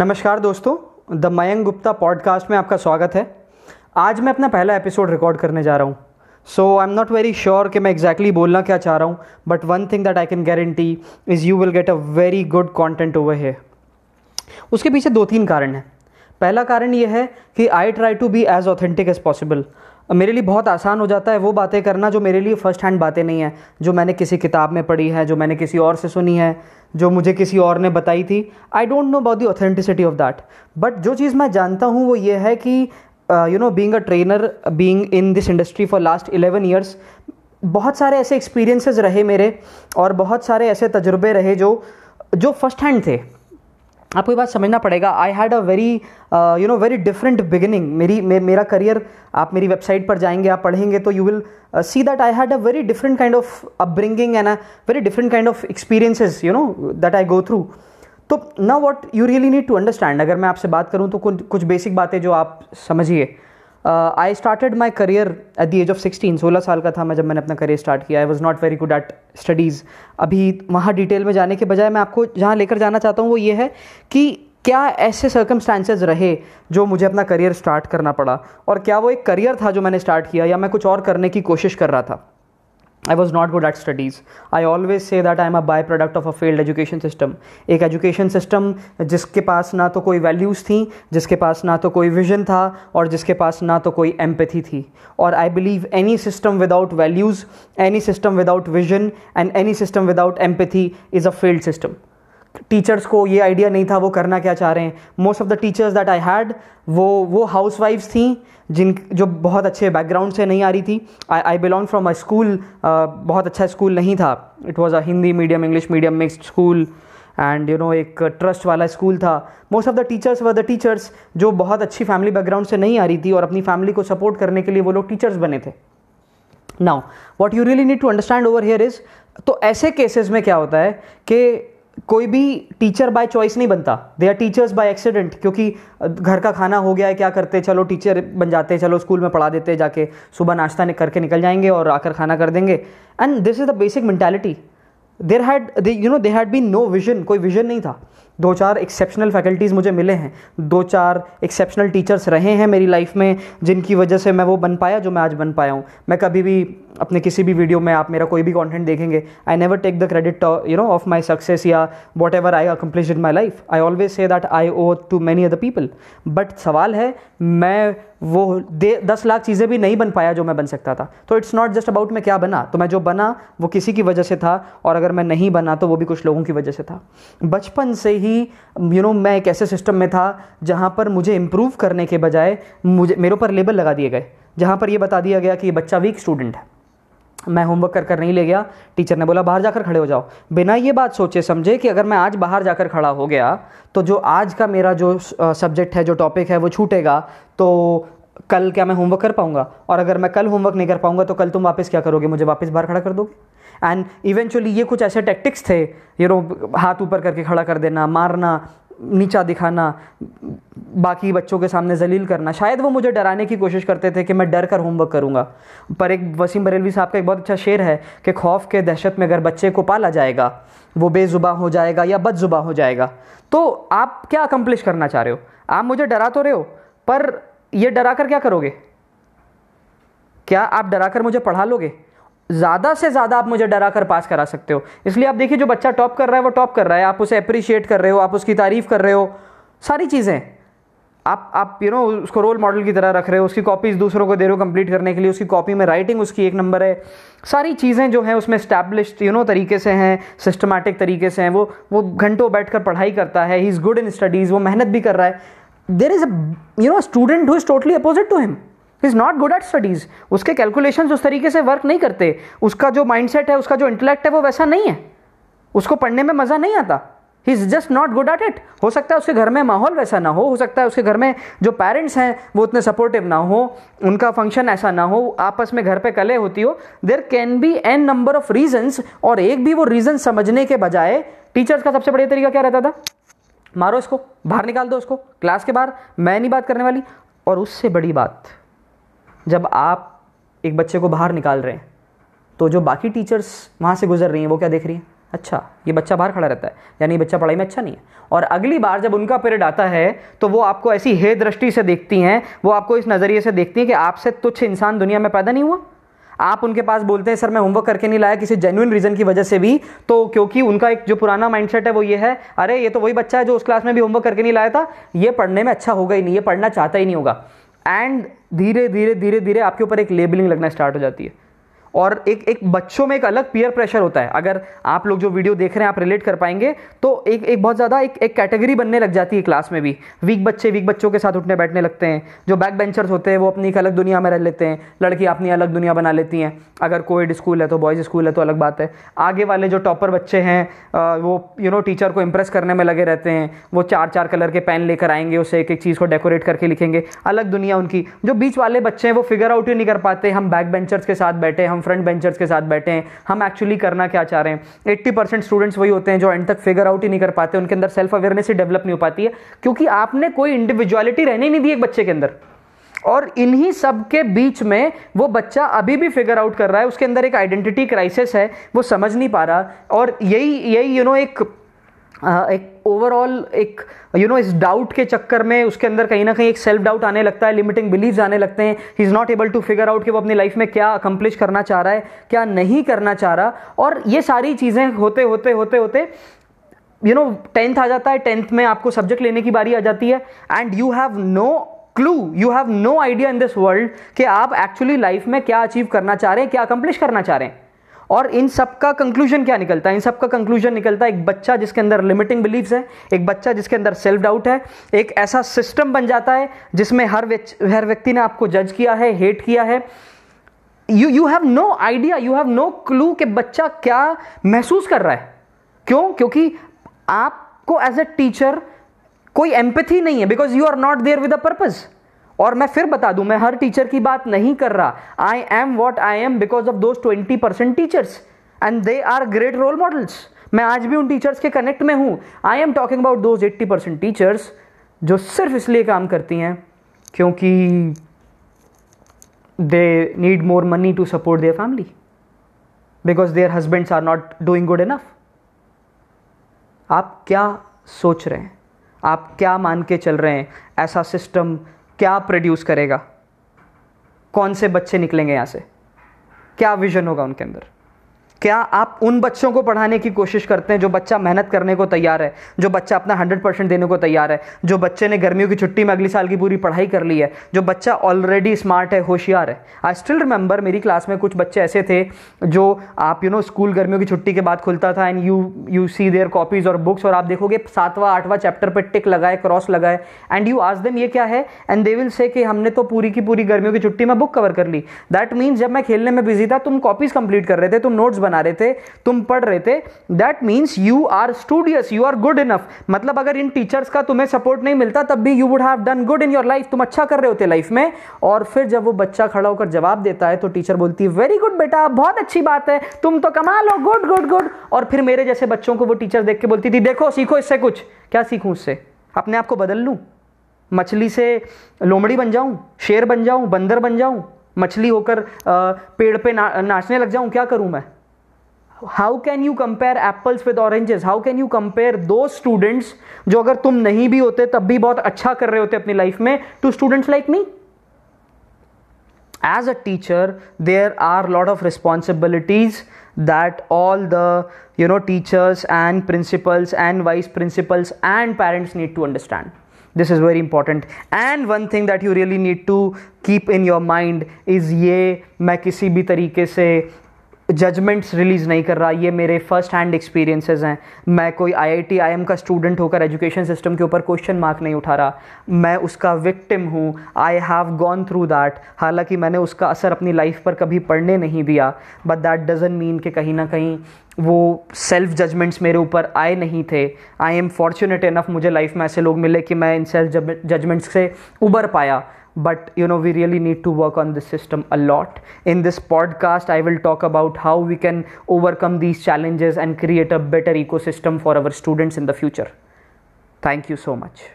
नमस्कार दोस्तों, the Mayank Gupta podcast में आपका स्वागत है। आज मैं अपना पहला एपिसोड रिकॉर्ड करने जा रहा हूँ। So I am not very sure कि मैं एग्जैक्टली exactly बोलना क्या चाह रहा हूँ but one thing that I can guarantee is you will get a very good content over है उसके पीछे दो तीन कारण हैं। पहला कारण यह है कि I try to be as authentic as possible मेरे लिए बहुत आसान हो जाता है वो बातें करना जो मेरे लिए फ़र्स्ट हैंड बातें नहीं हैं, जो मैंने किसी किताब में पढ़ी है, जो मैंने किसी और से सुनी है, जो मुझे किसी और ने बताई थी। I don't know about the authenticity of that but जो चीज़ मैं जानता हूँ वो ये है कि you know being a trainer being in this industry for last eleven years बहुत सारे ऐसे एक्सपीरियंसेस रहे मेरे और बहुत सारे ऐसे तजुर्बे रहे जो जो फ़र्स्ट हैंड थे। आपको ये बात समझना पड़ेगा। I had a very you know very different beginning मेरी मे, मेरा करियर आप मेरी वेबसाइट पर जाएँगे आप पढ़ेंगे तो you will see that I had a very different kind of upbringing and a very different kind of experiences you know that I go through तो ना what you really need to understand अगर मैं आपसे बात करूँ तो कुछ basic बातें जो आप समझिए। I started my career at the age of sixteen सोलह साल का था मैं जब मैंने अपना करियर स्टार्ट किया. I was not very good at studies अभी वहाँ डिटेल में जाने के बजाय मैं आपको जहाँ लेकर जाना चाहता हूँ वो ये है कि क्या ऐसे सर्कमस्टांसेज रहे जो मुझे अपना करियर स्टार्ट करना पड़ा? और क्या वो एक करियर था जो मैंने स्टार्ट किया या मैं कुछ और करने की कोशिश कर रहा था? आई was not good at studies. I always say that I am a byproduct of a failed education system. एक education system जिसके पास ना तो कोई values थी जिसके पास ना तो कोई vision था और जिसके पास ना तो कोई empathy थी और I believe any system without values, any system without vision and any system without empathy is a failed system teachers को ये आइडिया नहीं था वो करना क्या चाह रहे हैं। Most of the teachers that I had वो वो हाउस वाइफ्स थी, जिन, जो बहुत अच्छे बैकग्राउंड से नहीं आ रही थी। I I belong from a school बहुत अच्छा स्कूल नहीं था। It was a Hindi medium English medium mixed school and you know एक ट्रस्ट वाला स्कूल था। मोस्ट ऑफ़ द टीचर्स व द टीचर्स जो बहुत अच्छी फैमिली बैकग्राउंड से नहीं आ रही थी और अपनी फैमिली को सपोर्ट करने के लिए वो लोग टीचर्स बने थे। Now what you really need to understand over here is तो ऐसे केसेस में क्या होता है कि कोई भी टीचर बाय चॉइस नहीं बनता। They are teachers by accident क्योंकि घर का खाना हो गया है, क्या करते चलो टीचर बन जाते चलो स्कूल में पढ़ा देते जाके। सुबह नाश्ता करके निकल जाएँगे और आकर खाना कर देंगे। And this is the basic mentality there had they you know they had been no vision कोई विजन नहीं था। दो चार एक्सेप्शनल फैकल्टीज़ मुझे मिले हैं। दो चार एक्सेप्शनल टीचर्स रहे हैं मेरी लाइफ में, जिनकी वजह से मैं वो बन पाया, जो मैं आज बन पाया हूँ। मैं कभी भी अपने किसी भी वीडियो में आप मेरा कोई भी कॉन्टेंट देखेंगे I never take the credit you know of my success या whatever I accomplish in my life I always say that I owe to many other people but सवाल है, मैं वो दे, दस लाख चीज़ें भी नहीं बन पाया जो मैं बन सकता था। तो इट्स नॉट जस्ट अबाउट मैं क्या बना। तो मैं जो बना, वो किसी की वजह से था, और अगर मैं नहीं बना तो वो भी कुछ लोगों की वजह से था। बचपन से ही यू नो मैं एक ऐसे सिस्टम में था, जहाँ पर मुझे इम्प्रूव करने के बजाय मुझे, मेरे ऊपर लेबल लगा दिए गए। जहाँ पर ये बता दिया गया कि ये बच्चा वीक स्टूडेंट है। मैं होमवर्क कर कर नहीं ले गया। टीचर ने बोला, बाहर जाकर खड़े हो जाओ। बिना ये बात सोचे समझे कि अगर मैं आज बाहर जाकर खड़ा हो गया तो जो आज का मेरा जो सब्जेक्ट है, जो टॉपिक है, वो छूटेगा तो कल क्या मैं होमवर्क कर पाऊँगा? और अगर मैं कल होमवर्क नहीं कर पाऊँगा तो कल तुम वापस क्या करोगे? मुझे वापस बाहर खड़ा कर दोगे? एंड इवेंचुअली ये कुछ ऐसे टेक्टिक्स थे यू नो हाथ ऊपर करके खड़ा कर देना, मारना नीचा दिखाना, बाकी बच्चों के सामने जलील करना, शायद वो मुझे डराने की कोशिश करते थे कि मैं डर कर होमवर्क करूँगा। पर एक वसीम बरेलवी साहब का एक बहुत अच्छा शेर है कि खौफ के दहशत में अगर बच्चे को पाला जाएगा, वो बेजुबा हो जाएगा या बदजुबा हो जाएगा। तो आप क्या अकम्प्लिश करना चाह रहे हो? आप मुझे डरा तो रहे हो, पर ये डरा कर क्या करोगे? क्या आप डरा कर मुझे पढ़ा लोगे? ज़्यादा से ज़्यादा आप मुझे डरा कर पास करा सकते हो। इसलिए आप देखिए, जो बच्चा टॉप कर रहा है, वो टॉप कर रहा है। आप उसे अप्रिशिएट कर रहे हो, आप उसकी तारीफ़ कर रहे हो। सारी चीज़ें। आप आप यू नो उसको रोल मॉडल की तरह रख रहे हो, उसकी कॉपीज़ दूसरों को दे रहे हो कंप्लीट करने के लिए, उसकी कॉपी में राइटिंग उसकी एक नंबर है। सारी चीज़ें जो हैं, उसमें स्टैब्लिश्ड यू नो तरीके से हैं सिस्टमेटिक तरीके से हैं। वो वो घंटों बैठ कर पढ़ाई करता है he is good in studies वो मेहनत भी कर रहा है। There is a you know student who is totally opposite to him is not good at studies उसके कैलकुलेशन उस तरीके से वर्क नहीं करते। उसका जो माइंडसेट है, उसका जो इंटेलेक्ट है, वो वैसा नहीं है। उसको पढ़ने में मज़ा नहीं आता। He is just not good at it हो सकता है उसके घर में माहौल वैसा ना हो हो सकता है उसके घर में जो पेरेंट्स हैं, वो उतने सपोर्टिव ना हो, उनका फ़ंक्शन ऐसा ना हो, आपस में घर पे कले होती हो। There can be an number of reasons और एक भी वो रीज़न समझने के बजाय टीचर्स का सबसे बढ़िया तरीका क्या रहता था? मारो इसको, बाहर निकाल दो उसको क्लास के बाहर, मैं नहीं बात करने वाली। और उससे बड़ी बात जब आप एक बच्चे को बाहर निकाल रहे हैं तो जो बाकी टीचर्स वहाँ से गुजर रही हैं, वो क्या देख रही हैं? अच्छा ये बच्चा बाहर खड़ा रहता है, यानी ये बच्चा पढ़ाई में अच्छा नहीं है। और अगली बार जब उनका पीरियड आता है तो वो आपको ऐसी हे दृष्टि से देखती हैं, वो आपको इस नज़रिए से देखती हैं कि आपसे तुच्छ इंसान दुनिया में पैदा नहीं हुआ। आप उनके पास बोलते हैं, सर, मैं होमवर्क करके नहीं लाया, किसी जेन्युइन रीजन की वजह से भी। तो क्योंकि उनका एक जो पुराना माइंडसेट है, वो ये है, अरे, ये तो वही बच्चा है जो उस क्लास में भी होमवर्क करके नहीं लाया था। ये पढ़ने में अच्छा होगा ही नहीं, ये पढ़ना चाहता ही नहीं होगा। एंड धीरे धीरे धीरे धीरे आपके ऊपर एक लेबलिंग लगना स्टार्ट हो जाती है। और एक एक बच्चों में एक अलग पीयर प्रेशर होता है। अगर आप लोग जो वीडियो देख रहे हैं, आप रिलेट कर पाएँगे तो एक एक बहुत ज़्यादा एक एक कैटेगरी बनने लग जाती है क्लास में भी। वीक बच्चे वीक बच्चों के साथ उठने बैठने लगते हैं। जो बैक बेंचर्स होते हैं, वो अपनी एक अलग दुनिया में रह लेते हैं। लड़की अपनी अलग दुनिया बना लेती हैं। अगर कोविड स्कूल है तो बॉयज़ स्कूल है तो अलग बात है। आगे वाले जो टॉपर बच्चे हैं वो यू नो टीचर को इम्प्रेस करने में लगे रहते हैं। वो चार चार कलर के पेन लेकर आएँगे, उसे एक एक चीज़ को डेकोरेट करके लिखेंगे। अलग दुनिया उनकी। जो बीच वाले बच्चे हैं, वो फिगर आउट ही नहीं कर पाते। हम बैक बेंचर्स के साथ बैठे, हम फ्रंट बेंचर्स के साथ बैठे हैं। हम एक्चुअली करना क्या चाह रहे हैं? एट्टी परसेंट स्टूडेंट्स वही होते हैं जो एंड तक फिगर आउट ही नहीं कर पाते, उनके अंदर सेल्फ अवेयरनेस ही डेवलप नहीं हो पाती है, क्योंकि आपने कोई इंडिविजुअलिटी रहने नहीं दी एक बच्चे के अंदर। और इन्हीं सब के बीच में वो बच्चा अभी भी फिगर आउट कर रहा है, उसके अंदर एक आइडेंटिटी क्राइसिस है, वो समझ नहीं पा रहा। और यही यही यू नो एक एक ओवरऑल एक यू you नो know, इस डाउट के चक्कर में उसके अंदर कहीं ना कहीं एक सेल्फ डाउट आने लगता है लिमिटिंग बिलीव्स आने लगते हैं। He is not able to figure out कि वो अपनी लाइफ में क्या अकम्प्लिश करना चाह रहा है क्या नहीं करना चाह रहा। और ये सारी चीज़ें होते होते होते होते यू नो टेंथ आ जाता है। टेंथ में आपको सब्जेक्ट लेने की बारी आ जाती है। And you have no clue you have no idea in this world कि आप एक्चुअली लाइफ में क्या अचीव करना चाह रहे हैं क्या अकम्प्लिश करना चाह रहे हैं। और इन सब का कंक्लूजन क्या निकलता है? इन सब का कंक्लूजन निकलता है, एक बच्चा जिसके अंदर लिमिटिंग बिलीव्स है, एक बच्चा जिसके अंदर सेल्फ डाउट है, एक ऐसा सिस्टम बन जाता है जिसमें हर हर व्यक्ति ने आपको जज किया है हेट किया है। You you have no idea you have no clue कि बच्चा क्या महसूस कर रहा है। क्यों? क्योंकि आपको एज ए टीचर कोई एम्पथी नहीं है because you are not there with a purpose और मैं फिर बता दूँ, मैं हर टीचर की बात नहीं कर रहा। I am what I am because of those twenty percent teachers and they are great role models मैं आज भी उन टीचर्स के कनेक्ट में हूँ। I am talking about those eighty percent teachers जो सिर्फ़ इसलिए काम करती हैं क्योंकि they need more money to support their family because their husbands are not doing good enough आप क्या सोच रहे हैं? आप क्या मान के चल रहे हैं? ऐसा सिस्टम क्या प्रोड्यूस करेगा? कौन से बच्चे निकलेंगे यहाँ से? क्या विजन होगा उनके अंदर? क्या आप उन बच्चों को पढ़ाने की कोशिश करते हैं जो बच्चा मेहनत करने को तैयार है, जो बच्चा अपना हंड्रेड परसेंट देने को तैयार है, जो बच्चे ने गर्मियों की छुट्टी में अगले साल की पूरी पढ़ाई कर ली है, जो बच्चा ऑलरेडी स्मार्ट है, होशियार है? आई स्टिल रिमेंबर मेरी क्लास में कुछ बच्चे ऐसे थे जो आप यू नो स्कूल गर्मियों की छुट्टी के बाद खुलता था and you you see their copies और बुक्स और आप देखोगे सातवां, आठवां चैप्टर पर टिक लगाए क्रॉस लगाए एंड यू आज देम ये क्या है? एंड दे विल से कि हमने तो पूरी की पूरी गर्मियों की छुट्टी में बुक कवर कर ली। दैट मीन्स जब मैं खेलने में बिज़ी था, तुम कॉपीज कंप्लीट कर रहे थे, तुम नोट्स बना रहे थे तुम पढ़ रहे थे। That means you are studious you are good enough मतलब अगर इन टीचर्स का तुम्हें सपोर्ट नहीं मिलता तब भी you would have done good in your life तुम अच्छा कर रहे होते लाइफ में। और फिर जब वो बच्चा खड़ा होकर जवाब देता है तो टीचर बोलती है वेरी गुड बेटा बहुत अच्छी बात है। तुम तो कमा लो गुड गुड गुड और फिर मेरे जैसे बच्चों को वो टीचर देख के बोलती थी देखो सीखो इससे कुछ। क्या सीखूं उससे अपने आप को बदल लूँ? मछली से लोमड़ी बन जाऊँ? शेर बन जाऊँ? बंदर बन जाऊँ? मछली होकर पेड़ पे ना, नाचने लग जाऊँ? क्या करूँ मैं? How can you compare apples with oranges how can you compare दो स्टूडेंट्स जो अगर तुम नहीं भी होते, तब भी बहुत अच्छा कर रहे होते अपनी लाइफ में two students like me as a teacher there are lot of responsibilities that all the you know teachers and principals and vice principals and parents need to understand this is very important and one thing that you really need to keep in your mind is ये मैं किसी भी तरीके से judgements release नहीं कर रहा, ये मेरे फ़र्स्ट हैंड एक्सपीरियंसेस हैं। मैं कोई आईआईटी आईएम का स्टूडेंट होकर एजुकेशन सिस्टम के ऊपर क्वेश्चन मार्क नहीं उठा रहा। मैं उसका विक्टिम हूँ। I have gone through that हालाँकि मैंने उसका असर अपनी लाइफ पर कभी पढ़ने नहीं दिया। बट दैट डजन मीन कि कहीं ना कहीं वो सेल्फ जजमेंट्स मेरे ऊपर आए नहीं थे। आई एम फॉर्चुनेट इनफ मुझे लाइफ में ऐसे लोग मिले कि मैं इन सेल्फ जजमेंट्स से उबर पाया। But you know we really need to work on this system a lot. In this podcast i will talk about how we can overcome these challenges and create a better ecosystem for our students in the future. Thank you so much